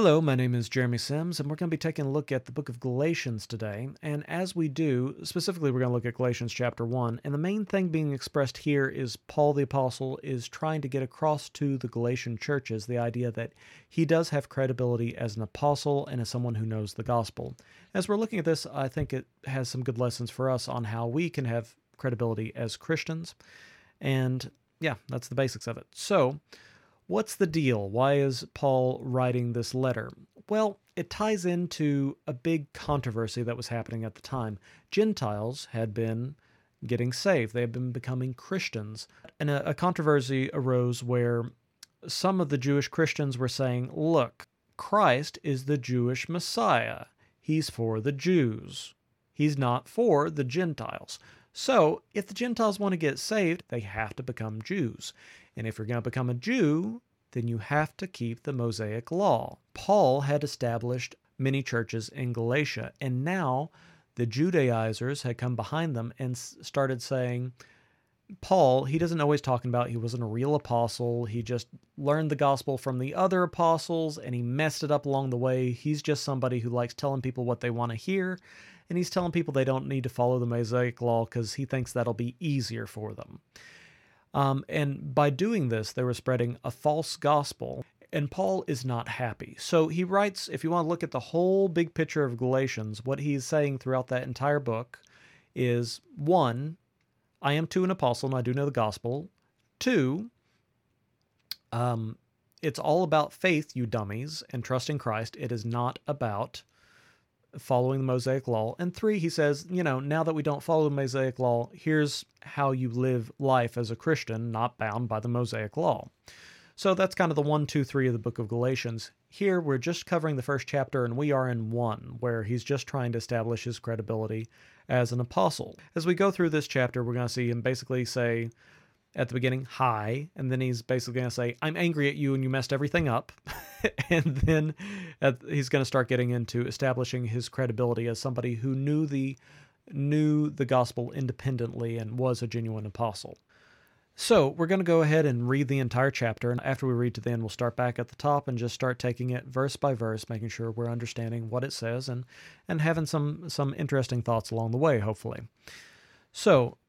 Hello, my name is Jeremy Sims, and we're going to be taking a look at the book of Galatians today. And as we do, specifically, we're going to look at Galatians chapter 1. And the main thing being expressed here is Paul the Apostle is trying to get across to the Galatian churches the idea that he does have credibility as an apostle and as someone who knows the gospel. As we're looking at this, I think it has some good lessons for us on how we can have credibility as Christians. And yeah, that's the basics of it. So, What's the deal? Why is Paul writing this letter? Well, it ties into a big controversy that was happening at the time. Gentiles had been getting saved, they had been becoming Christians. And a, a controversy arose where some of the Jewish Christians were saying, look, Christ is the Jewish Messiah. He's for the Jews. He's not for the Gentiles. So, if the Gentiles want to get saved, they have to become Jews. And if you're going to become a Jew, then you have to keep the Mosaic law. Paul had established many churches in Galatia, and now the Judaizers had come behind them and started saying, Paul, he doesn't always talking about. He wasn't a real apostle. He just learned the gospel from the other apostles and he messed it up along the way. He's just somebody who likes telling people what they want to hear. And he's telling people they don't need to follow the Mosaic law because he thinks that'll be easier for them. Um, and by doing this, they were spreading a false gospel. And Paul is not happy. So he writes, if you want to look at the whole big picture of Galatians, what he's saying throughout that entire book is one, I am too an apostle and I do know the gospel. Two, um, it's all about faith, you dummies, and trust in Christ. It is not about following the Mosaic law. And three, he says, you know, now that we don't follow the Mosaic law, here's how you live life as a Christian, not bound by the Mosaic law. So that's kind of the one, two, three of the book of Galatians. Here, we're just covering the first chapter, and we are in one, where he's just trying to establish his credibility as an apostle. As we go through this chapter, we're going to see him basically say, at the beginning, hi, and then he's basically going to say, I'm angry at you and you messed everything up. and then at, he's going to start getting into establishing his credibility as somebody who knew the knew the gospel independently and was a genuine apostle. So, we're going to go ahead and read the entire chapter, and after we read to the end, we'll start back at the top and just start taking it verse by verse, making sure we're understanding what it says and and having some some interesting thoughts along the way, hopefully. So,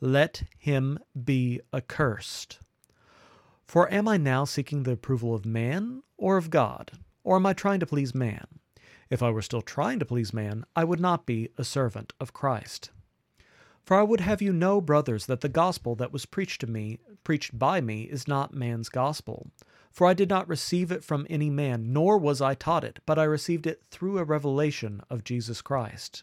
let him be accursed. For am I now seeking the approval of man or of God? Or am I trying to please man? If I were still trying to please man, I would not be a servant of Christ. For I would have you know, brothers, that the gospel that was preached to me, preached by me, is not man's gospel. For I did not receive it from any man, nor was I taught it, but I received it through a revelation of Jesus Christ.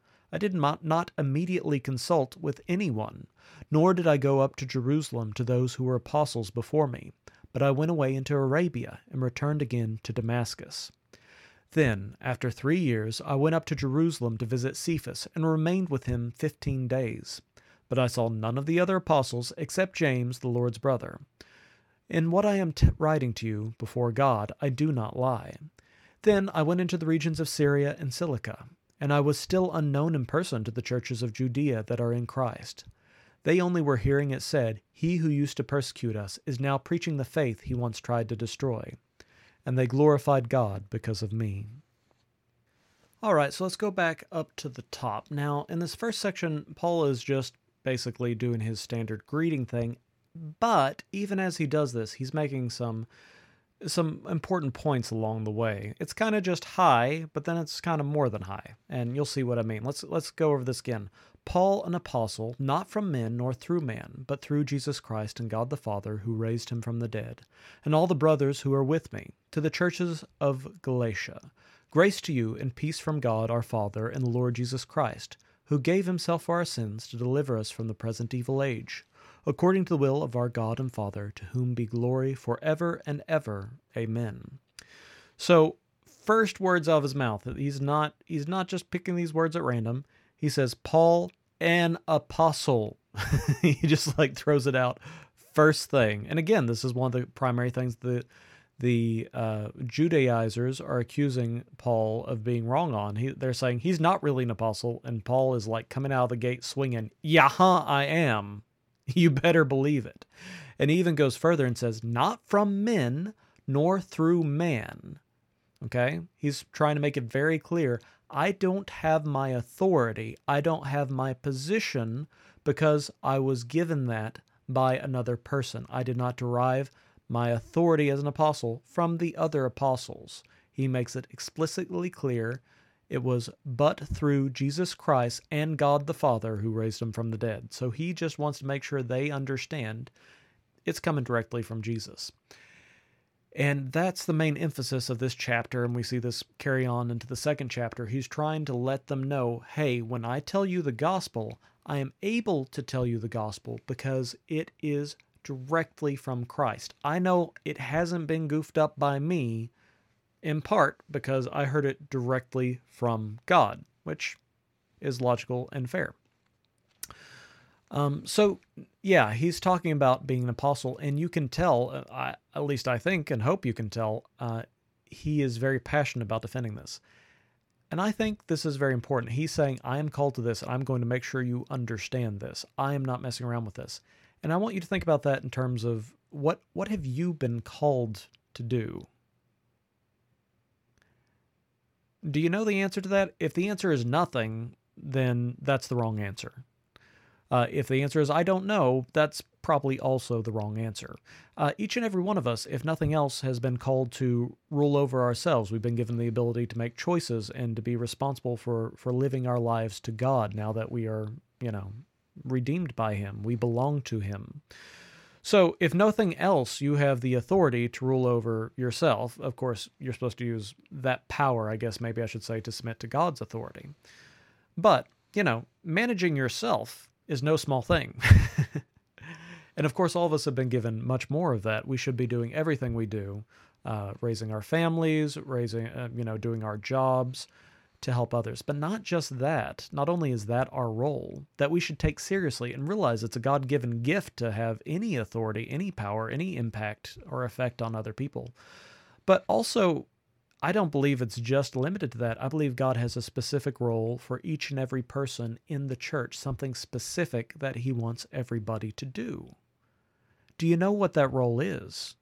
I did not, immediately consult with any one, nor did I go up to Jerusalem to those who were apostles before me, but I went away into Arabia and returned again to Damascus. Then, after three years, I went up to Jerusalem to visit Cephas and remained with him fifteen days. But I saw none of the other apostles except James, the Lord's brother. In what I am t- writing to you before God, I do not lie. Then I went into the regions of Syria and Cilicia and I was still unknown in person to the churches of Judea that are in Christ. They only were hearing it said, He who used to persecute us is now preaching the faith he once tried to destroy. And they glorified God because of me. All right, so let's go back up to the top. Now, in this first section, Paul is just basically doing his standard greeting thing, but even as he does this, he's making some some important points along the way. It's kind of just hi, but then it's kind of more than hi, and you'll see what I mean. Let's let's go over this again. Paul, an apostle, not from men nor through man, but through Jesus Christ and God the Father, who raised him from the dead, and all the brothers who are with me, to the churches of Galatia. Grace to you and peace from God our Father and the Lord Jesus Christ, who gave himself for our sins to deliver us from the present evil age according to the will of our God and Father, to whom be glory forever and ever. Amen. So, first words out of his mouth. He's not he's not just picking these words at random. He says, Paul, an apostle. he just like throws it out first thing. And again, this is one of the primary things that the uh, Judaizers are accusing Paul of being wrong on. He, they're saying he's not really an apostle, and Paul is like coming out of the gate swinging, Yeah, I am. You better believe it. And he even goes further and says, Not from men, nor through man. Okay? He's trying to make it very clear I don't have my authority, I don't have my position because I was given that by another person. I did not derive my authority as an apostle from the other apostles. He makes it explicitly clear it was but through Jesus Christ and God the Father who raised him from the dead. So he just wants to make sure they understand it's coming directly from Jesus. And that's the main emphasis of this chapter, and we see this carry on into the second chapter. He's trying to let them know hey, when I tell you the gospel, I am able to tell you the gospel because it is directly from Christ. I know it hasn't been goofed up by me, in part because I heard it directly from God, which is logical and fair. Um, so, yeah, he's talking about being an apostle, and you can tell, uh, I, at least I think and hope you can tell, uh, he is very passionate about defending this. And I think this is very important. He's saying, I am called to this, and I'm going to make sure you understand this. I am not messing around with this. And I want you to think about that in terms of what what have you been called to do? Do you know the answer to that? If the answer is nothing, then that's the wrong answer. Uh, if the answer is I don't know, that's probably also the wrong answer. Uh, each and every one of us, if nothing else, has been called to rule over ourselves. We've been given the ability to make choices and to be responsible for for living our lives to God. Now that we are, you know, redeemed by Him, we belong to Him. So, if nothing else, you have the authority to rule over yourself. Of course, you're supposed to use that power, I guess maybe I should say, to submit to God's authority. But, you know, managing yourself is no small thing. and of course, all of us have been given much more of that. We should be doing everything we do, uh, raising our families, raising, uh, you know, doing our jobs, to help others. But not just that. Not only is that our role that we should take seriously and realize it's a God given gift to have any authority, any power, any impact or effect on other people, but also I don't believe it's just limited to that. I believe God has a specific role for each and every person in the church, something specific that He wants everybody to do. Do you know what that role is?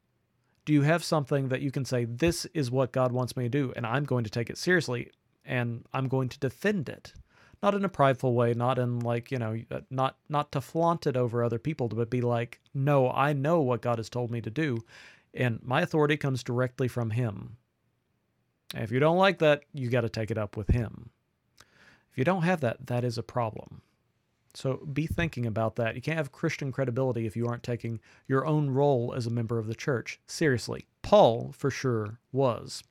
Do you have something that you can say, This is what God wants me to do, and I'm going to take it seriously? And I'm going to defend it. Not in a prideful way, not in like, you know, uh, not not to flaunt it over other people, but be like, "No, I know what God has told me to do, and my authority comes directly from him." And if you don't like that, you got to take it up with him. If you don't have that, that is a problem. So be thinking about that. You can't have Christian credibility if you aren't taking your own role as a member of the church seriously. Paul, for sure, was.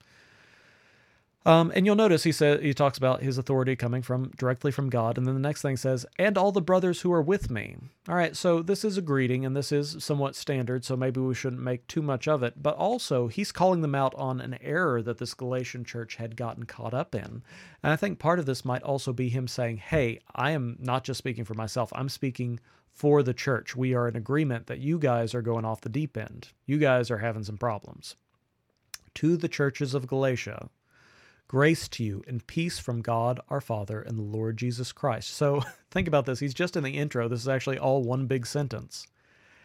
Um, and you'll notice he says he talks about his authority coming from directly from God, and then the next thing says, "And all the brothers who are with me." All right, so this is a greeting, and this is somewhat standard, so maybe we shouldn't make too much of it. But also, he's calling them out on an error that this Galatian church had gotten caught up in, and I think part of this might also be him saying, "Hey, I am not just speaking for myself; I'm speaking." For the church, we are in agreement that you guys are going off the deep end. You guys are having some problems. To the churches of Galatia, Grace to you and peace from God our Father and the Lord Jesus Christ. So think about this. He's just in the intro. This is actually all one big sentence.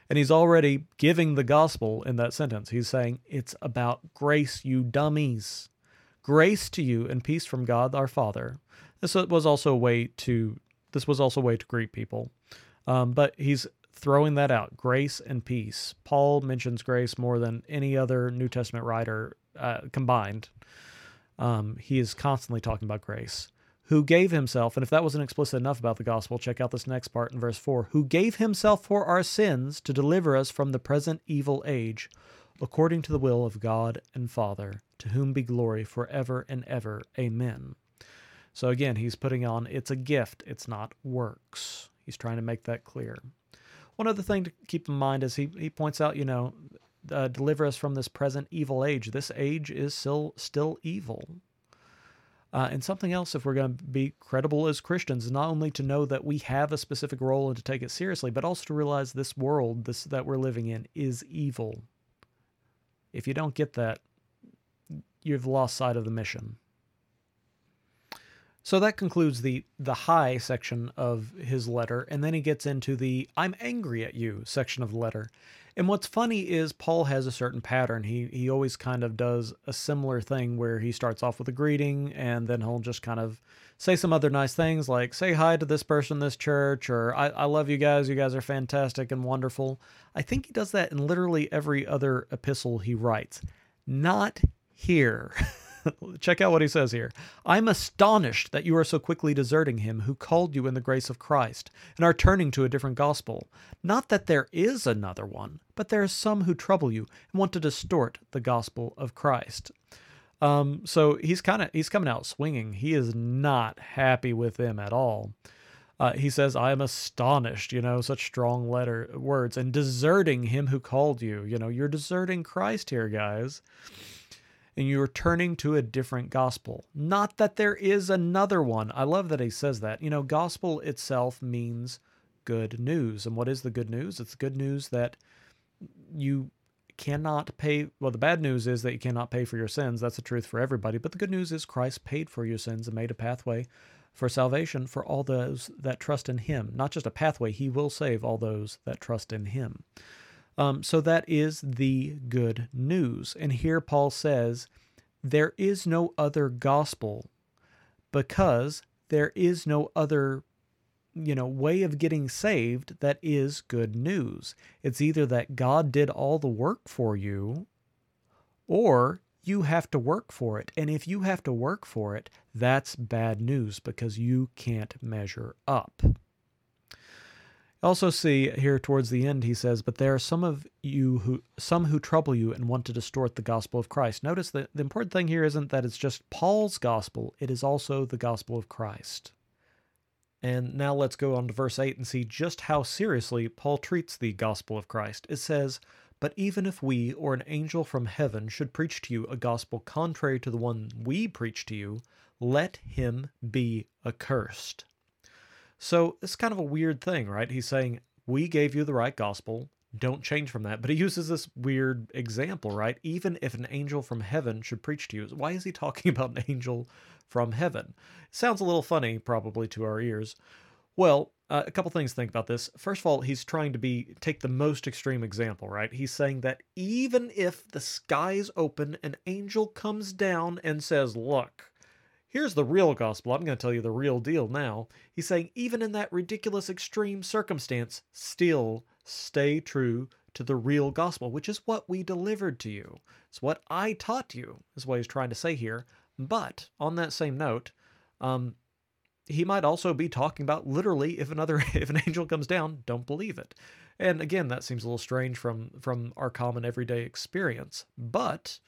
And he's already giving the gospel in that sentence. He's saying, It's about grace, you dummies. Grace to you and peace from God our Father. This was also a way to this was also a way to greet people. Um, but he's throwing that out grace and peace. Paul mentions grace more than any other New Testament writer uh, combined. Um, he is constantly talking about grace. Who gave himself, and if that wasn't explicit enough about the gospel, check out this next part in verse 4 who gave himself for our sins to deliver us from the present evil age, according to the will of God and Father, to whom be glory forever and ever. Amen. So again, he's putting on it's a gift, it's not works. He's trying to make that clear. One other thing to keep in mind is he, he points out, you know, uh, deliver us from this present evil age. This age is still still evil. Uh, and something else, if we're going to be credible as Christians, not only to know that we have a specific role and to take it seriously, but also to realize this world this that we're living in is evil. If you don't get that, you've lost sight of the mission. So that concludes the the hi section of his letter, and then he gets into the I'm angry at you section of the letter. And what's funny is Paul has a certain pattern. He he always kind of does a similar thing where he starts off with a greeting and then he'll just kind of say some other nice things like say hi to this person, this church, or I, I love you guys, you guys are fantastic and wonderful. I think he does that in literally every other epistle he writes. Not here. Check out what he says here. I'm astonished that you are so quickly deserting him who called you in the grace of Christ and are turning to a different gospel. Not that there is another one, but there are some who trouble you and want to distort the gospel of Christ. Um, so he's kind of he's coming out swinging. He is not happy with them at all. Uh, he says, "I am astonished." You know, such strong letter words and deserting him who called you. You know, you're deserting Christ here, guys and you're turning to a different gospel. Not that there is another one. I love that he says that. You know, gospel itself means good news. And what is the good news? It's good news that you cannot pay. Well, the bad news is that you cannot pay for your sins. That's the truth for everybody. But the good news is Christ paid for your sins and made a pathway for salvation for all those that trust in him. Not just a pathway, he will save all those that trust in him. Um, so that is the good news. And here Paul says, there is no other gospel because there is no other you know way of getting saved that is good news. It's either that god did all the work for you or you have to work for it. And if you have to work for it that's bad news because you can't measure up. Also see here towards the end he says but there are some of you who some who trouble you and want to distort the gospel of christ. Notice that the important thing here isn't that it's just paul's gospel it is also the gospel of christ and now let's go on to verse 8 and see just how seriously paul treats the gospel of christ it says but even if we or an angel from heaven should preach to you a gospel contrary to the one we preach to you let him be accursed so it's kind of a weird thing, right? He's saying, We gave you the right gospel. Don't change from that. But he uses this weird example, right? Even if an angel from heaven should preach to you, why is he talking about an angel from heaven? Sounds a little funny, probably to our ears. Well, uh, a couple things to think about this. First of all, he's trying to be take the most extreme example, right? He's saying that even if the skies open, an angel comes down and says, "Look, Here's the real gospel. I'm going to tell you the real deal now. He's saying, even in that ridiculous extreme circumstance, still stay true to the real gospel, which is what we delivered to you. It's what I taught you, is what he's trying to say here. But on that same note, um, he might also be talking about literally if another if an angel comes down, don't believe it. And again, that seems a little strange from from our common everyday experience. But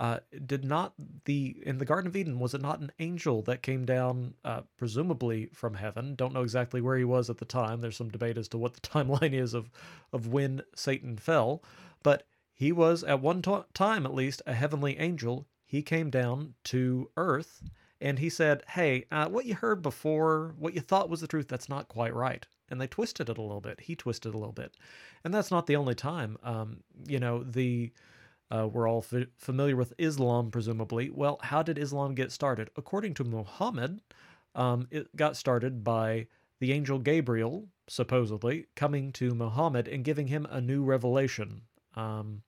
uh, did not the in the Garden of Eden was it not an angel that came down, uh, presumably from heaven? Don't know exactly where he was at the time. There's some debate as to what the timeline is of of when Satan fell, but he was at one t- time at least a heavenly angel. He came down to earth and he said, "Hey, uh, what you heard before, what you thought was the truth, that's not quite right." And they twisted it a little bit. He twisted a little bit, and that's not the only time. Um, you know the Uh, we're all f- familiar with Islam, presumably. Well, how did Islam get started? According to Muhammad, um, it got started by the angel Gabriel, supposedly, coming to Muhammad and giving him a new revelation. Um,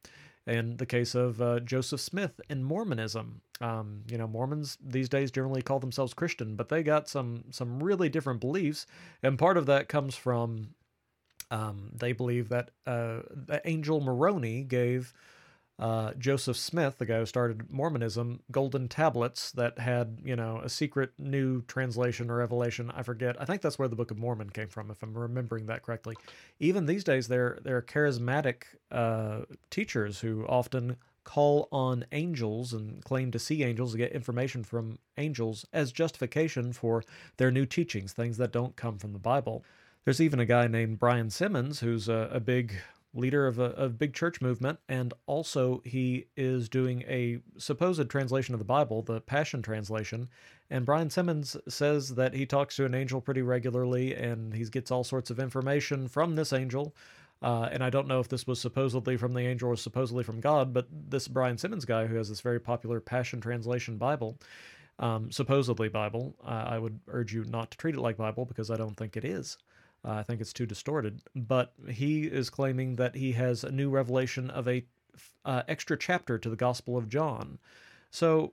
in the case of uh, Joseph Smith and Mormonism, um, you know, Mormons these days generally call themselves Christian, but they got some some really different beliefs, and part of that comes from um, they believe that uh, the angel Moroni gave uh, Joseph Smith, the guy who started Mormonism, golden tablets that had, you know, a secret new translation or revelation. I forget. I think that's where the Book of Mormon came from, if I'm remembering that correctly. Even these days, there there are charismatic uh, teachers who often call on angels and claim to see angels to get information from angels as justification for their new teachings, things that don't come from the Bible. There's even a guy named Brian Simmons who's a, a big leader of a, big church movement, and also he is doing a supposed translation of the Bible, the Passion Translation. And Brian Simmons says that he talks to an angel pretty regularly, and he gets all sorts of information from this angel. Uh, and I don't know if this was supposedly from the angel or supposedly from God, but this Brian Simmons guy who has this very popular Passion Translation Bible, um, supposedly Bible, uh, I would urge you not to treat it like Bible because I don't think it is. Uh, I think it's too distorted. But he is claiming that he has a new revelation of a uh, extra chapter to the Gospel of John. So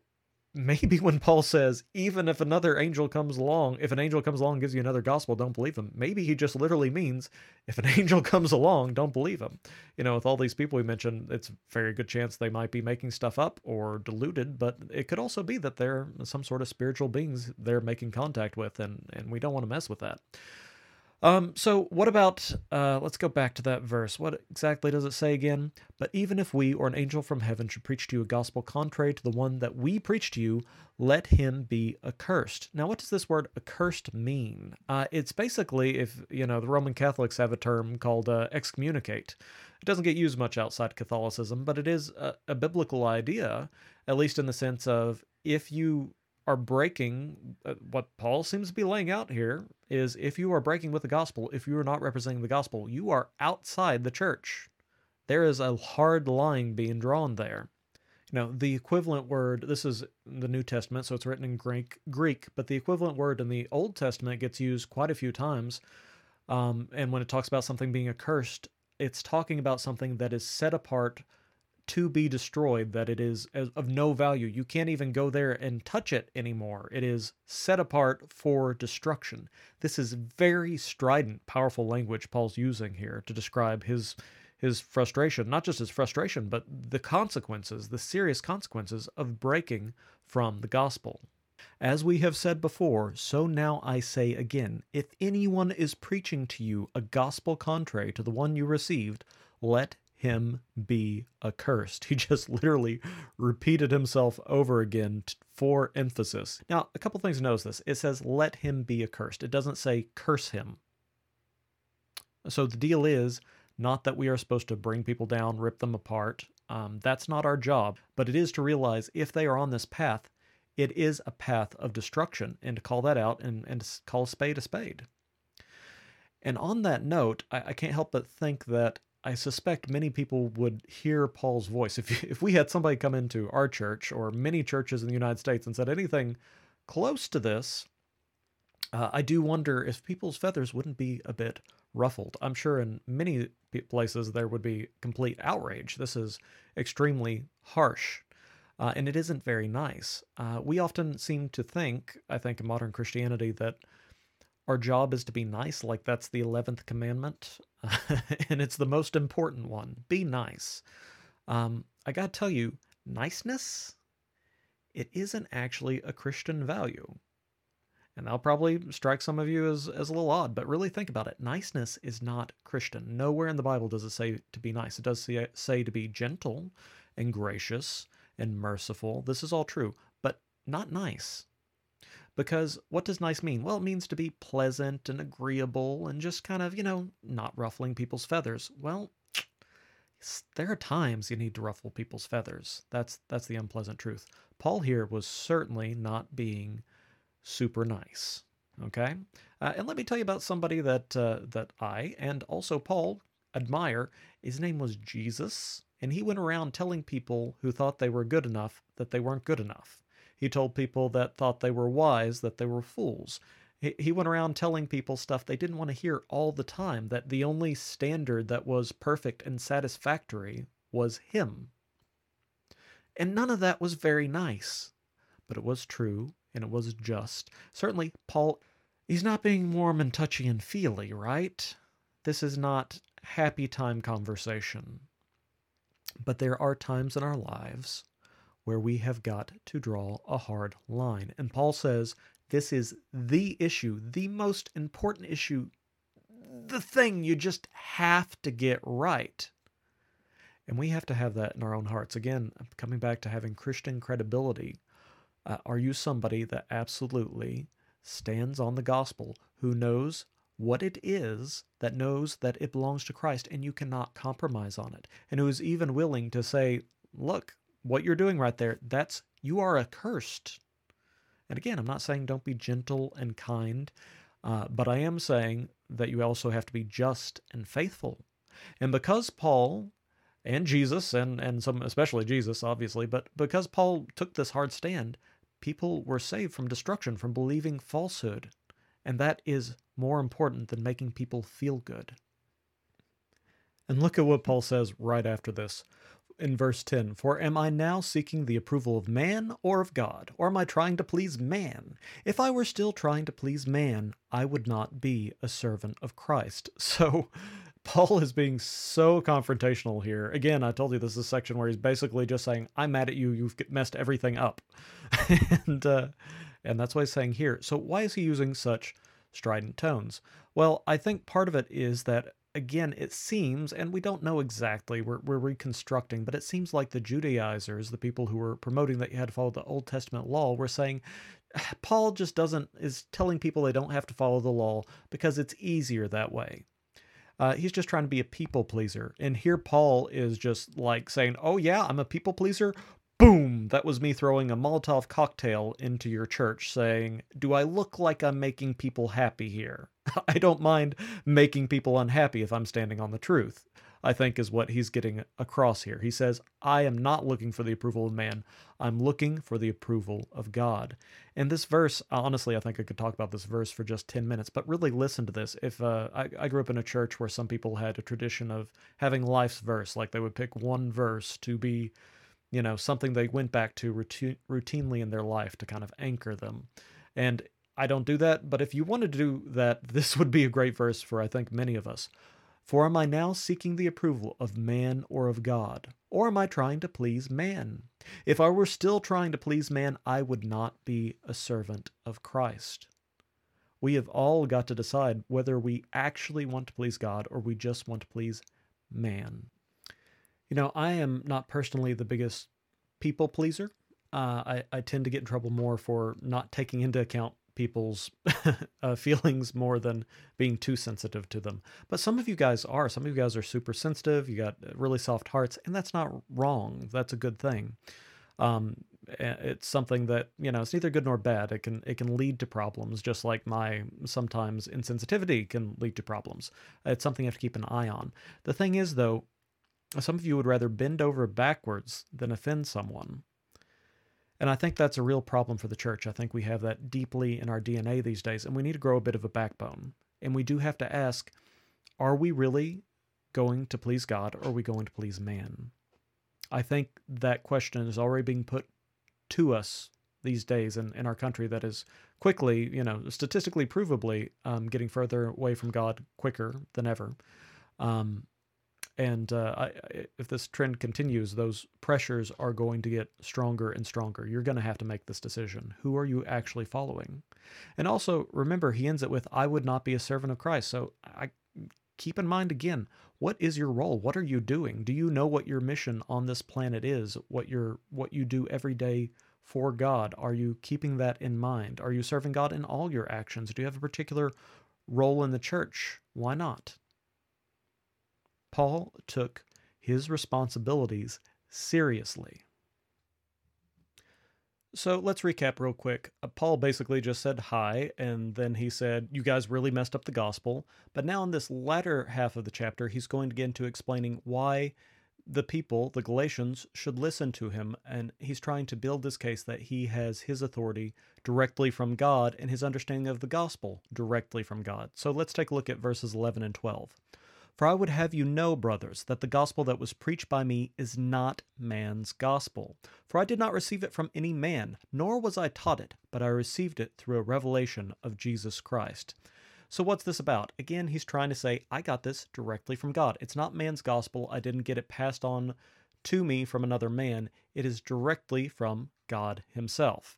maybe when Paul says, even if another angel comes along, if an angel comes along and gives you another gospel, don't believe him. Maybe he just literally means if an angel comes along, don't believe him. You know, with all these people we mentioned, it's a very good chance they might be making stuff up or deluded, but it could also be that they're some sort of spiritual beings they're making contact with, and, and we don't want to mess with that. Um, so what about, uh, let's go back to that verse. What exactly does it say again? But even if we or an angel from heaven should preach to you a gospel contrary to the one that we preach to you, let him be accursed. Now, what does this word accursed mean? Uh, it's basically if, you know, the Roman Catholics have a term called uh, excommunicate. It doesn't get used much outside Catholicism, but it is a, a biblical idea, at least in the sense of if you are breaking uh, what Paul seems to be laying out here is if you are breaking with the gospel, if you are not representing the gospel, you are outside the church. There is a hard line being drawn there. You know, the equivalent word, this is the New Testament, so it's written in Greek, Greek but the equivalent word in the Old Testament gets used quite a few times. Um, and when it talks about something being accursed, it's talking about something that is set apart to be destroyed, that it is of no value. You can't even go there and touch it anymore. It is set apart for destruction. This is very strident, powerful language Paul's using here to describe his his frustration, not just his frustration, but the consequences, the serious consequences of breaking from the gospel. As we have said before, so now I say again if anyone is preaching to you a gospel contrary to the one you received, let him be accursed. He just literally repeated himself over again for emphasis. Now, a couple things notice this. It says, let him be accursed. It doesn't say curse him. So the deal is not that we are supposed to bring people down, rip them apart. Um, that's not our job, but it is to realize if they are on this path, it is a path of destruction, and to call that out and, and call a spade a spade. And on that note, I, I can't help but think that I suspect many people would hear Paul's voice. If, if we had somebody come into our church or many churches in the United States and said anything close to this, uh, I do wonder if people's feathers wouldn't be a bit ruffled. I'm sure in many places there would be complete outrage. This is extremely harsh. Uh, and it isn't very nice. Uh, we often seem to think, I think, in modern Christianity, that our job is to be nice, like that's the 11th commandment, and it's the most important one. Be nice. Um, I gotta tell you, niceness, it isn't actually a Christian value. And that'll probably strike some of you as, as a little odd, but really think about it. Niceness is not Christian. Nowhere in the Bible does it say to be nice. It does say, say to be gentle and gracious and merciful. This is all true, but not nice. Because what does nice mean? Well, it means to be pleasant and agreeable and just kind of, you know, not ruffling people's feathers. Well, there are times you need to ruffle people's feathers. That's that's the unpleasant truth. Paul here was certainly not being super nice. Okay, uh, and let me tell you about somebody that uh, that I and also Paul admire. His name was Jesus. And he went around telling people who thought they were good enough that they weren't good enough. He told people that thought they were wise that they were fools. He went around telling people stuff they didn't want to hear all the time, that the only standard that was perfect and satisfactory was him. And none of that was very nice, but it was true and it was just. Certainly, Paul, he's not being warm and touchy and feely, right? This is not happy time conversation. But there are times in our lives where we have got to draw a hard line. And Paul says this is the issue, the most important issue, the thing you just have to get right. And we have to have that in our own hearts. Again, coming back to having Christian credibility. Uh, are you somebody that absolutely stands on the gospel, who knows what it is, that knows that it belongs to Christ, and you cannot compromise on it, and who is even willing to say, look, what you're doing right there, that's you are accursed. And again, I'm not saying don't be gentle and kind, uh, but I am saying that you also have to be just and faithful. And because Paul and Jesus and and some especially Jesus obviously, but because Paul took this hard stand, people were saved from destruction from believing falsehood. And that is more important than making people feel good. And look at what Paul says right after this in verse 10 For am I now seeking the approval of man or of God? Or am I trying to please man? If I were still trying to please man, I would not be a servant of Christ. So Paul is being so confrontational here. Again, I told you this is a section where he's basically just saying, I'm mad at you, you've messed everything up. and, uh, and that's what he's saying here. So why is he using such strident tones? Well, I think part of it is that again, it seems, and we don't know exactly, we're, we're reconstructing, but it seems like the Judaizers, the people who were promoting that you had to follow the Old Testament law, were saying Paul just doesn't, is telling people they don't have to follow the law because it's easier that way. Uh, he's just trying to be a people pleaser. And here Paul is just like saying, Oh, yeah, I'm a people pleaser. Boom! That was me throwing a Molotov cocktail into your church saying, Do I look like I'm making people happy here? I don't mind making people unhappy if I'm standing on the truth, I think is what he's getting across here. He says, I am not looking for the approval of man. I'm looking for the approval of God. And this verse, honestly, I think I could talk about this verse for just 10 minutes, but really listen to this. If uh, I, I grew up in a church where some people had a tradition of having life's verse, like they would pick one verse to be, you know, something they went back to routine, routinely in their life to kind of anchor them. And I don't do that, but if you wanted to do that, this would be a great verse for, I think, many of us. For am I now seeking the approval of man or of God? Or am I trying to please man? If I were still trying to please man, I would not be a servant of Christ. We have all got to decide whether we actually want to please God or we just want to please man. You know, I am not personally the biggest people pleaser. Uh, I, I tend to get in trouble more for not taking into account people's uh, feelings more than being too sensitive to them. But some of you guys are. Some of you guys are super sensitive. You got really soft hearts, and that's not wrong. That's a good thing. Um, it's something that you know it's neither good nor bad. It can it can lead to problems, just like my sometimes insensitivity can lead to problems. It's something you have to keep an eye on. The thing is, though, some of you would rather bend over backwards than offend someone. And I think that's a real problem for the church. I think we have that deeply in our DNA these days, and we need to grow a bit of a backbone. And we do have to ask are we really going to please God or are we going to please man? I think that question is already being put to us these days in, in our country that is quickly, you know, statistically provably um, getting further away from God quicker than ever. Um, and uh, I, if this trend continues, those pressures are going to get stronger and stronger. You're going to have to make this decision. Who are you actually following? And also remember, he ends it with, "I would not be a servant of Christ." So I keep in mind again, what is your role? What are you doing? Do you know what your mission on this planet is? What your what you do every day for God? Are you keeping that in mind? Are you serving God in all your actions? Do you have a particular role in the church? Why not? Paul took his responsibilities seriously. So let's recap real quick. Uh, Paul basically just said hi, and then he said, You guys really messed up the gospel. But now, in this latter half of the chapter, he's going to get into explaining why the people, the Galatians, should listen to him, and he's trying to build this case that he has his authority directly from God and his understanding of the gospel directly from God. So let's take a look at verses 11 and 12. For I would have you know, brothers, that the gospel that was preached by me is not man's gospel. For I did not receive it from any man, nor was I taught it, but I received it through a revelation of Jesus Christ. So, what's this about? Again, he's trying to say, I got this directly from God. It's not man's gospel. I didn't get it passed on to me from another man. It is directly from God Himself.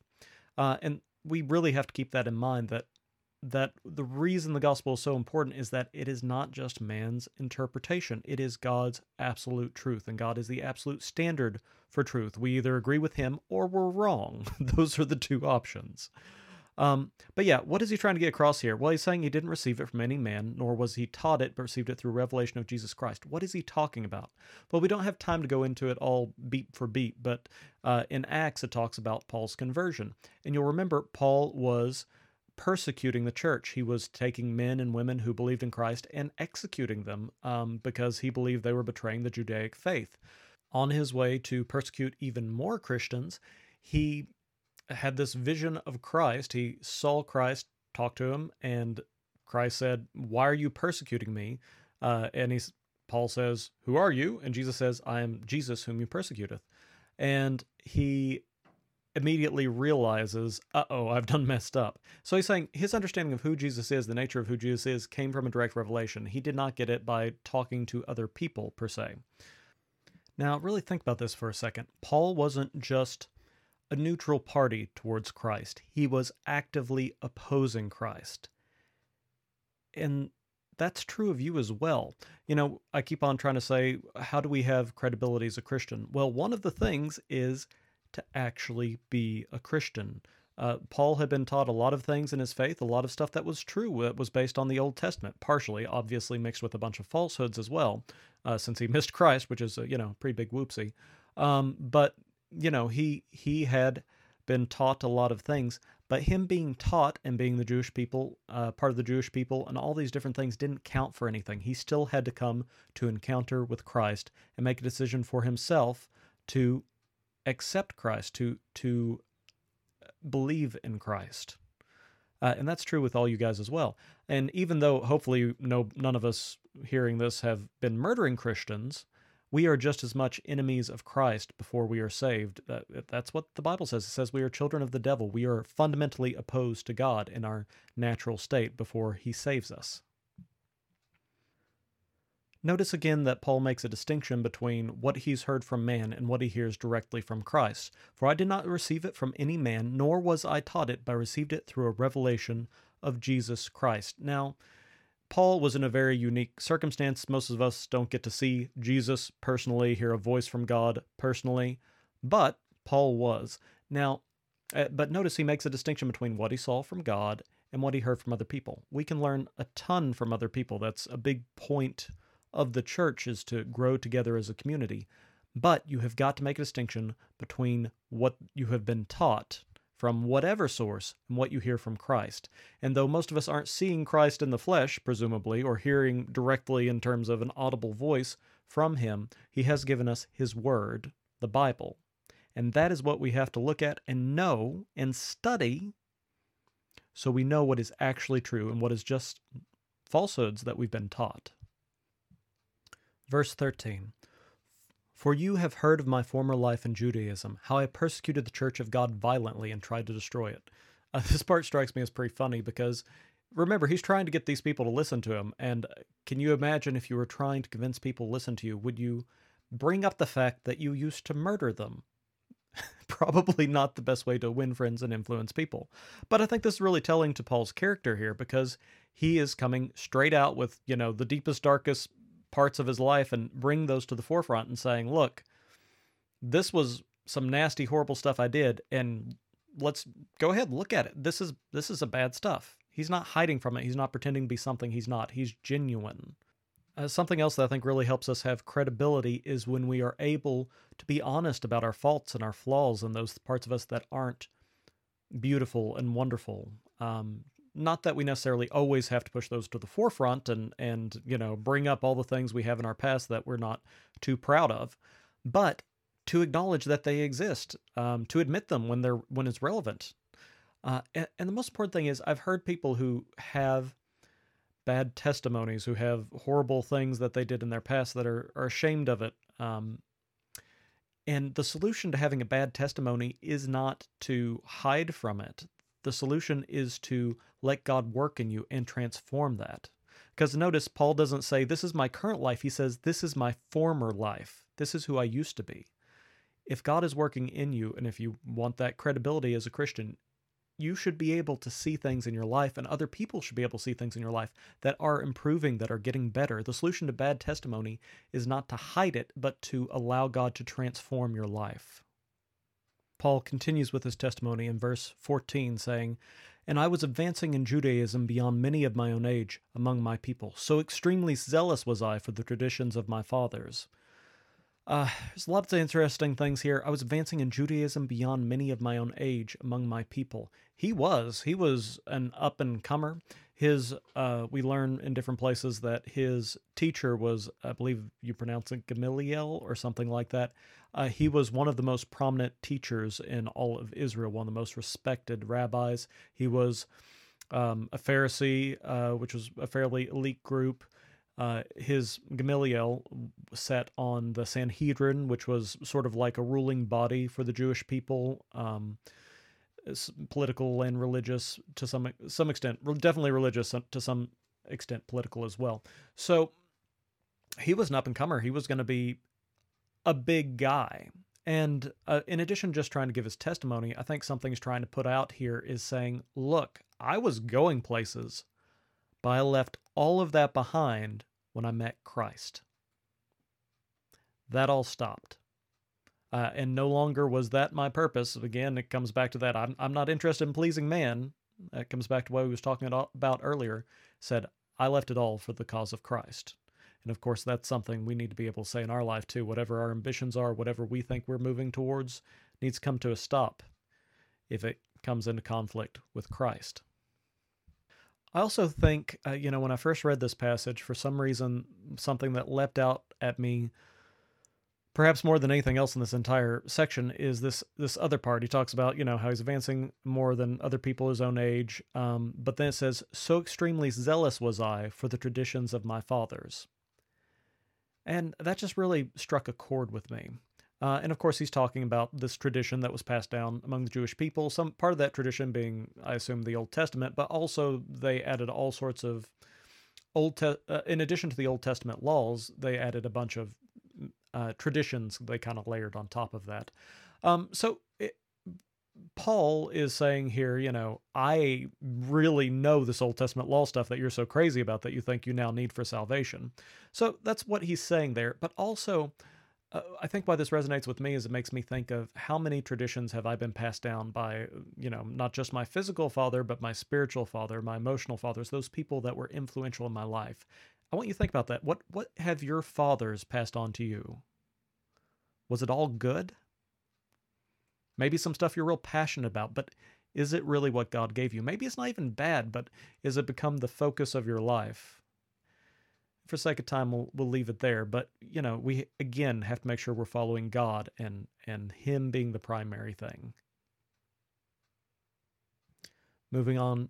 Uh, and we really have to keep that in mind that that the reason the gospel is so important is that it is not just man's interpretation it is god's absolute truth and god is the absolute standard for truth we either agree with him or we're wrong those are the two options um, but yeah, what is he trying to get across here? Well, he's saying he didn't receive it from any man, nor was he taught it, but received it through revelation of Jesus Christ. What is he talking about? Well, we don't have time to go into it all beat for beat, but uh, in Acts it talks about Paul's conversion. And you'll remember Paul was persecuting the church. He was taking men and women who believed in Christ and executing them um, because he believed they were betraying the Judaic faith. On his way to persecute even more Christians, he had this vision of Christ. He saw Christ talk to him, and Christ said, "Why are you persecuting me?" Uh, and he's Paul says, "Who are you?" And Jesus says, "I am Jesus, whom you persecuteth." And he immediately realizes, "Uh oh, I've done messed up." So he's saying his understanding of who Jesus is, the nature of who Jesus is, came from a direct revelation. He did not get it by talking to other people per se. Now, really think about this for a second. Paul wasn't just a neutral party towards Christ. He was actively opposing Christ. And that's true of you as well. You know, I keep on trying to say, how do we have credibility as a Christian? Well, one of the things is to actually be a Christian. Uh, Paul had been taught a lot of things in his faith, a lot of stuff that was true that was based on the Old Testament, partially, obviously mixed with a bunch of falsehoods as well, uh, since he missed Christ, which is a, you know pretty big whoopsie. Um, but you know, he he had been taught a lot of things, but him being taught and being the Jewish people, uh, part of the Jewish people, and all these different things didn't count for anything. He still had to come to encounter with Christ and make a decision for himself to accept Christ, to to believe in Christ. Uh, and that's true with all you guys as well. And even though hopefully no none of us hearing this have been murdering Christians, we are just as much enemies of Christ before we are saved. That That's what the Bible says. It says we are children of the devil. We are fundamentally opposed to God in our natural state before he saves us. Notice again that Paul makes a distinction between what he's heard from man and what he hears directly from Christ. For I did not receive it from any man, nor was I taught it, but received it through a revelation of Jesus Christ. Now, Paul was in a very unique circumstance. Most of us don't get to see Jesus personally, hear a voice from God personally, but Paul was. Now, uh, but notice he makes a distinction between what he saw from God and what he heard from other people. We can learn a ton from other people. That's a big point of the church is to grow together as a community. But you have got to make a distinction between what you have been taught from whatever source and what you hear from Christ. And though most of us aren't seeing Christ in the flesh, presumably, or hearing directly in terms of an audible voice from Him, He has given us His Word, the Bible. And that is what we have to look at and know and study so we know what is actually true and what is just falsehoods that we've been taught. Verse 13 for you have heard of my former life in Judaism, how I persecuted the church of God violently and tried to destroy it. Uh, this part strikes me as pretty funny because remember, he's trying to get these people to listen to him. And can you imagine if you were trying to convince people to listen to you, would you bring up the fact that you used to murder them? Probably not the best way to win friends and influence people. But I think this is really telling to Paul's character here because he is coming straight out with, you know, the deepest, darkest parts of his life and bring those to the forefront and saying, look, this was some nasty, horrible stuff I did, and let's go ahead, look at it. This is this is a bad stuff. He's not hiding from it. He's not pretending to be something he's not. He's genuine. Uh, something else that I think really helps us have credibility is when we are able to be honest about our faults and our flaws and those parts of us that aren't beautiful and wonderful. Um, not that we necessarily always have to push those to the forefront and and you know bring up all the things we have in our past that we're not too proud of, but to acknowledge that they exist, um, to admit them when they're when it's relevant. Uh, and, and the most important thing is I've heard people who have bad testimonies, who have horrible things that they did in their past that are, are ashamed of it. Um, and the solution to having a bad testimony is not to hide from it. The solution is to let God work in you and transform that. Because notice, Paul doesn't say, This is my current life. He says, This is my former life. This is who I used to be. If God is working in you, and if you want that credibility as a Christian, you should be able to see things in your life, and other people should be able to see things in your life that are improving, that are getting better. The solution to bad testimony is not to hide it, but to allow God to transform your life. Paul continues with his testimony in verse 14, saying, And I was advancing in Judaism beyond many of my own age among my people. So extremely zealous was I for the traditions of my fathers. Uh, there's lots of interesting things here. I was advancing in Judaism beyond many of my own age among my people. He was. He was an up and comer. His, uh, we learn in different places that his teacher was, I believe you pronounce it Gamaliel or something like that. Uh, he was one of the most prominent teachers in all of Israel, one of the most respected rabbis. He was um, a Pharisee, uh, which was a fairly elite group. Uh, his Gamaliel sat on the Sanhedrin, which was sort of like a ruling body for the Jewish people, um, political and religious to some some extent, definitely religious to some extent, political as well. So he was an up and comer. He was going to be a big guy. And uh, in addition, just trying to give his testimony, I think something he's trying to put out here is saying, look, I was going places but I left all of that behind when I met Christ. That all stopped. Uh, and no longer was that my purpose. Again, it comes back to that. I'm, I'm not interested in pleasing man. That comes back to what we was talking about earlier. Said, I left it all for the cause of Christ. And of course, that's something we need to be able to say in our life too. Whatever our ambitions are, whatever we think we're moving towards, needs to come to a stop if it comes into conflict with Christ. I also think, uh, you know, when I first read this passage, for some reason, something that leapt out at me, perhaps more than anything else in this entire section, is this this other part. He talks about, you know, how he's advancing more than other people his own age, um, but then it says, "So extremely zealous was I for the traditions of my fathers," and that just really struck a chord with me. Uh, and of course, he's talking about this tradition that was passed down among the Jewish people. Some part of that tradition being, I assume, the Old Testament, but also they added all sorts of old. Te- uh, in addition to the Old Testament laws, they added a bunch of uh, traditions. They kind of layered on top of that. Um, so it, Paul is saying here, you know, I really know this Old Testament law stuff that you're so crazy about that you think you now need for salvation. So that's what he's saying there. But also uh, I think why this resonates with me is it makes me think of how many traditions have I been passed down by, you know, not just my physical father, but my spiritual father, my emotional fathers, those people that were influential in my life. I want you to think about that. What what have your fathers passed on to you? Was it all good? Maybe some stuff you're real passionate about, but is it really what God gave you? Maybe it's not even bad, but is it become the focus of your life? For sake of time, we'll, we'll leave it there. But, you know, we again have to make sure we're following God and, and Him being the primary thing. Moving on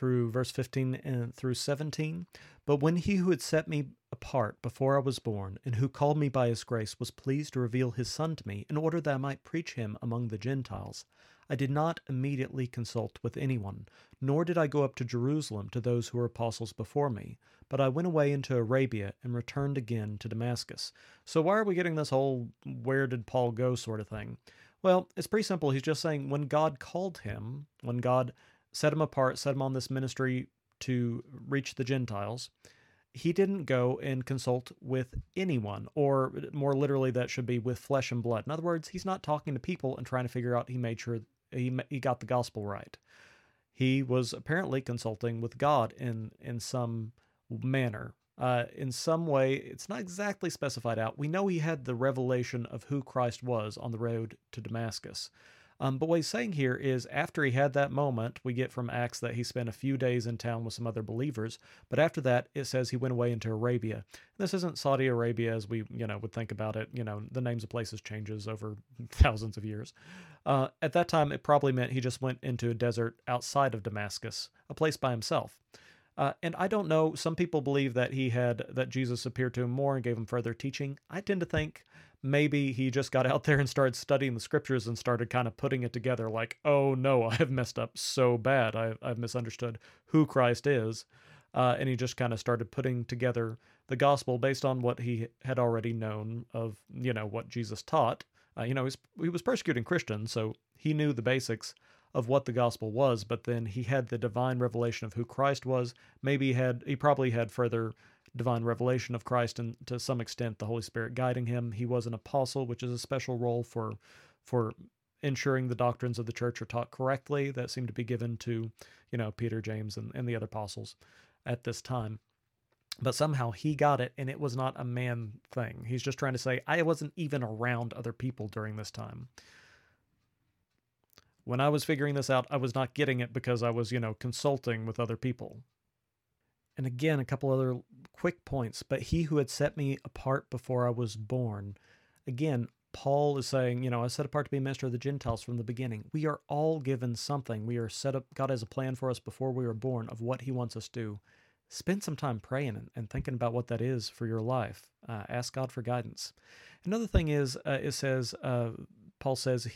through verse 15 and through 17. But when he who had set me apart before I was born, and who called me by his grace, was pleased to reveal his Son to me, in order that I might preach him among the Gentiles, I did not immediately consult with anyone, nor did I go up to Jerusalem to those who were apostles before me, but I went away into Arabia and returned again to Damascus. So, why are we getting this whole where did Paul go sort of thing? Well, it's pretty simple. He's just saying when God called him, when God set him apart, set him on this ministry to reach the Gentiles, he didn't go and consult with anyone, or more literally, that should be with flesh and blood. In other words, he's not talking to people and trying to figure out he made sure he, he got the gospel right. He was apparently consulting with God in, in some manner. Uh, in some way, it's not exactly specified out. We know he had the revelation of who Christ was on the road to Damascus. Um, but what he's saying here is after he had that moment, we get from Acts that he spent a few days in town with some other believers. But after that, it says he went away into Arabia. This isn't Saudi Arabia as we, you know, would think about it. You know, the names of places changes over thousands of years. Uh, at that time, it probably meant he just went into a desert outside of Damascus, a place by himself. Uh, and I don't know. Some people believe that he had that Jesus appeared to him more and gave him further teaching. I tend to think maybe he just got out there and started studying the scriptures and started kind of putting it together like, oh no, I have messed up so bad. I, I've misunderstood who Christ is. Uh, and he just kind of started putting together the gospel based on what he had already known of, you know, what Jesus taught. Uh, you know, he was persecuting Christians, so he knew the basics of what the gospel was, but then he had the divine revelation of who Christ was. Maybe he had he probably had further divine revelation of Christ and to some extent the Holy Spirit guiding him. He was an apostle, which is a special role for for ensuring the doctrines of the church are taught correctly that seem to be given to, you know, Peter, James, and, and the other apostles at this time. But somehow he got it, and it was not a man thing. He's just trying to say, I wasn't even around other people during this time. When I was figuring this out, I was not getting it because I was, you know, consulting with other people. And again, a couple other quick points. But he who had set me apart before I was born. Again, Paul is saying, you know, I set apart to be a minister of the Gentiles from the beginning. We are all given something. We are set up, God has a plan for us before we were born of what he wants us to do. Spend some time praying and, and thinking about what that is for your life. Uh, ask God for guidance. Another thing is, uh, it says, uh, Paul says,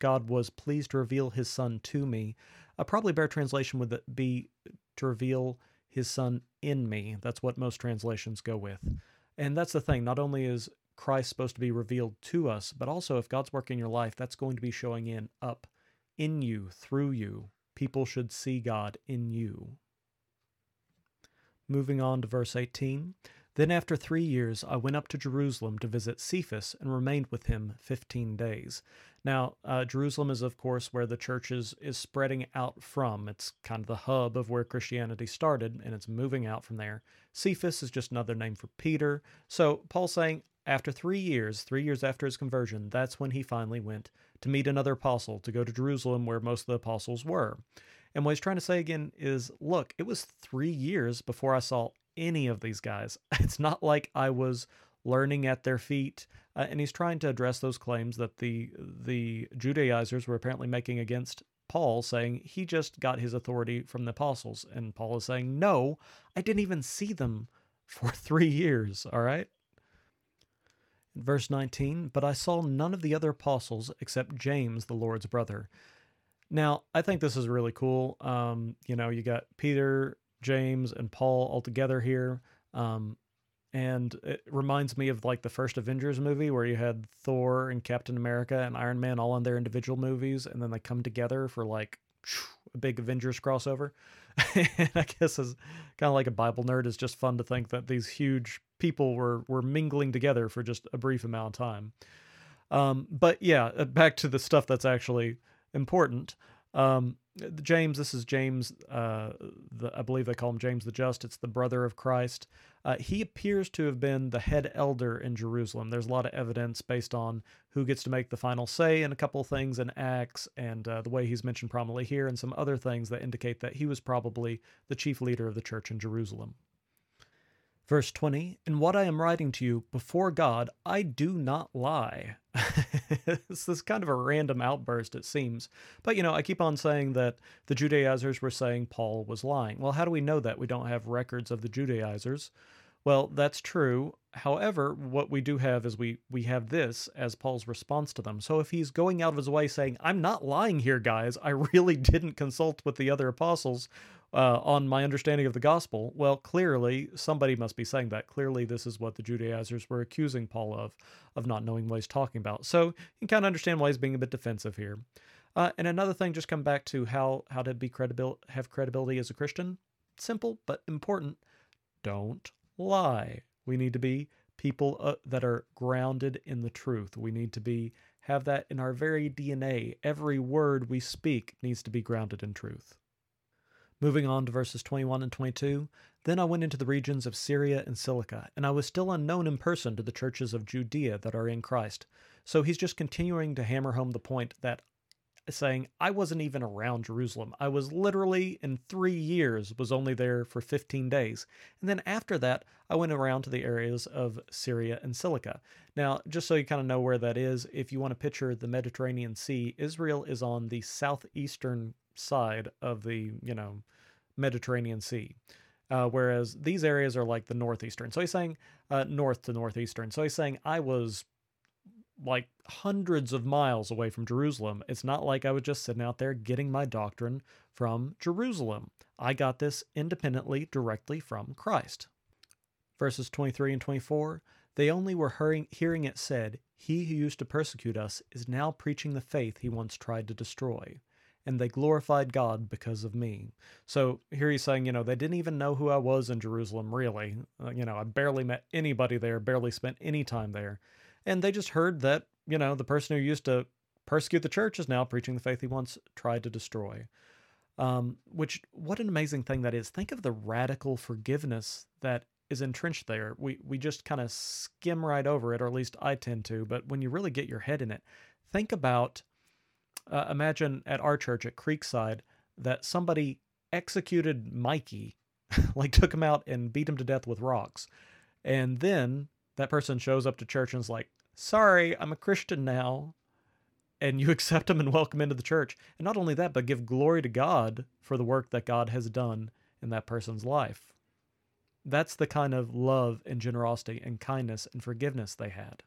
God was pleased to reveal his son to me. A probably better translation would be to reveal his son in me. That's what most translations go with. And that's the thing. Not only is Christ supposed to be revealed to us, but also if God's work in your life, that's going to be showing in up in you, through you. People should see God in you. Moving on to verse 18. Then after three years I went up to Jerusalem to visit Cephas and remained with him fifteen days. Now, uh, Jerusalem is, of course, where the church is, is spreading out from. It's kind of the hub of where Christianity started, and it's moving out from there. Cephas is just another name for Peter. So Paul's saying, after three years, three years after his conversion, that's when he finally went to meet another apostle, to go to Jerusalem where most of the apostles were. And what he's trying to say again is look, it was three years before I saw any of these guys. It's not like I was learning at their feet. Uh, and he's trying to address those claims that the the Judaizers were apparently making against Paul, saying he just got his authority from the apostles. And Paul is saying, no, I didn't even see them for three years. All right. Verse 19, but I saw none of the other apostles except James, the Lord's brother. Now, I think this is really cool. Um, you know, you got Peter, James, and Paul all together here. Um, and it reminds me of like the first Avengers movie where you had Thor and Captain America and Iron Man all in their individual movies, and then they come together for like a big Avengers crossover. and I guess as kind of like a Bible nerd, it's just fun to think that these huge people were were mingling together for just a brief amount of time. Um, but yeah, uh, back to the stuff that's actually important. Um, James, this is James, uh, the, I believe they call him James the Just. It's the brother of Christ. Uh, he appears to have been the head elder in Jerusalem. There's a lot of evidence based on who gets to make the final say in a couple things in Acts and uh, the way he's mentioned prominently here, and some other things that indicate that he was probably the chief leader of the church in Jerusalem. Verse 20, In what I am writing to you before God, I do not lie. it's this kind of a random outburst, it seems. But, you know, I keep on saying that the Judaizers were saying Paul was lying. Well, how do we know that? We don't have records of the Judaizers. Well, that's true. However, what we do have is we we have this as Paul's response to them. So if he's going out of his way saying, "I'm not lying here, guys. I really didn't consult with the other apostles uh, on my understanding of the gospel," well, clearly somebody must be saying that. Clearly, this is what the Judaizers were accusing Paul of, of not knowing what he's talking about. So you can kind of understand why he's being a bit defensive here. Uh, and another thing, just come back to how how to be credible, have credibility as a Christian. Simple but important. Don't lie. We need to be people uh, that are grounded in the truth. We need to be have that in our very DNA. Every word we speak needs to be grounded in truth. Moving on to verses 21 and 22. Then I went into the regions of Syria and Cilicia, and I was still unknown in person to the churches of Judea that are in Christ. So he's just continuing to hammer home the point that saying, I wasn't even around Jerusalem. I was literally in three years, was only there for 15 days. And then after that, I went around to the areas of Syria and Cilicia. Now, just so you kind of know where that is, if you want to picture the Mediterranean Sea, Israel is on the southeastern side of the, you know, Mediterranean Sea. Uh, whereas these areas are like the northeastern. So he's saying uh, north to northeastern. So he's saying I was like hundreds of miles away from Jerusalem. It's not like I was just sitting out there getting my doctrine from Jerusalem. I got this independently, directly from Christ. Verses 23 and 24 They only were hearing, hearing it said, He who used to persecute us is now preaching the faith he once tried to destroy. And they glorified God because of me. So here he's saying, you know, they didn't even know who I was in Jerusalem, really. Uh, you know, I barely met anybody there, barely spent any time there and they just heard that, you know, the person who used to persecute the church is now preaching the faith he once tried to destroy. Um, which, what an amazing thing that is. Think of the radical forgiveness that is entrenched there. We, we just kind of skim right over it, or at least I tend to. But when you really get your head in it, think about uh, imagine at our church at Creekside that somebody executed Mikey, like took him out and beat him to death with rocks. And then that person shows up to church and is like, sorry, I'm a Christian now. And you accept them and welcome him into the church. And not only that, but give glory to God for the work that God has done in that person's life. That's the kind of love and generosity and kindness and forgiveness they had.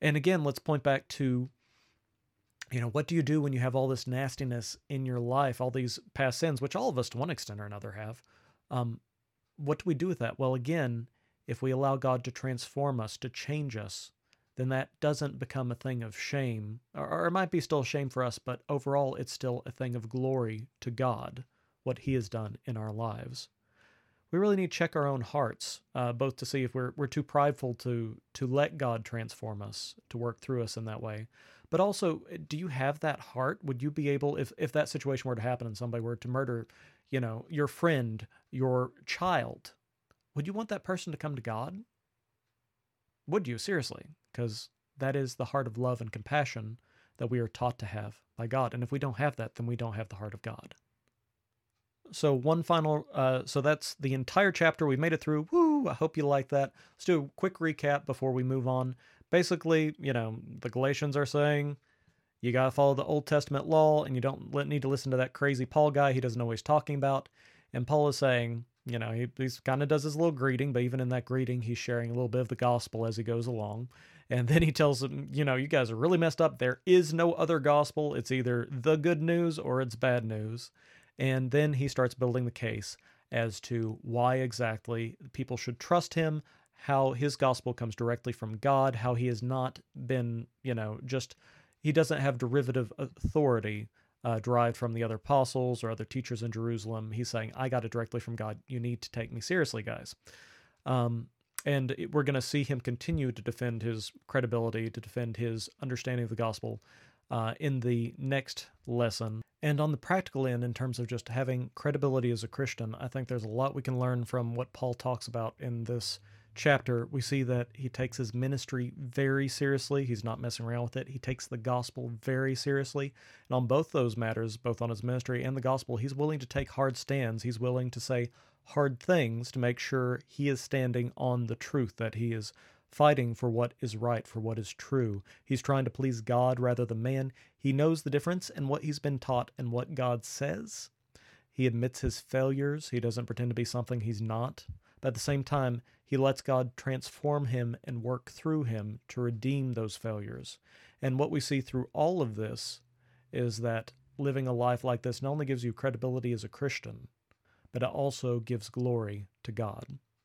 And again, let's point back to you know, what do you do when you have all this nastiness in your life, all these past sins, which all of us to one extent or another have? Um, what do we do with that? Well, again, if we allow God to transform us, to change us, then that doesn't become a thing of shame, or, or, it might be still shame for us, but overall it's still a thing of glory to God, what He has done in our lives. We really need to check our own hearts, uh, both to see if we're, we're too prideful to, to let God transform us, to work through us in that way. But also, do you have that heart? Would you be able, if, if that situation were to happen and somebody were to murder, you know, your friend, your child, would you want that person to come to God? Would you, seriously? Because that is the heart of love and compassion that we are taught to have by God. And if we don't have that, then we don't have the heart of God. So, one final, uh, so that's the entire chapter. We made it through. Woo! I hope you like that. Let's do a quick recap before we move on. Basically, you know, the Galatians are saying you got to follow the Old Testament law and you don't need to listen to that crazy Paul guy. He doesn't know what he's talking about. And Paul is saying, you know, he he's kind of does his little greeting, but even in that greeting, he's sharing a little bit of the gospel as he goes along. And then he tells them, you know, you guys are really messed up. There is no other gospel. It's either the good news or it's bad news. And then he starts building the case as to why exactly people should trust him, how his gospel comes directly from God, how he has not been, you know, just, he doesn't have derivative authority uh, derived from the other apostles or other teachers in Jerusalem. He's saying, I got it directly from God. You need to take me seriously, guys. Um, and it, we're going to see him continue to defend his credibility, to defend his understanding of the gospel uh, in the next lesson. And on the practical end, in terms of just having credibility as a Christian, I think there's a lot we can learn from what Paul talks about in this chapter, we see that he takes his ministry very seriously. He's not messing around with it. He takes the gospel very seriously. And on both those matters, both on his ministry and the gospel, he's willing to take hard stands. He's willing to say hard things to make sure he is standing on the truth, that he is fighting for what is right, for what is true. He's trying to please God rather than man. He knows the difference in what he's been taught and what God says. He admits his failures. He doesn't pretend to be something he's not. But at the same time, he lets God transform him and work through him to redeem those failures. And what we see through all of this is that living a life like this not only gives you credibility as a Christian, but it also gives glory to God.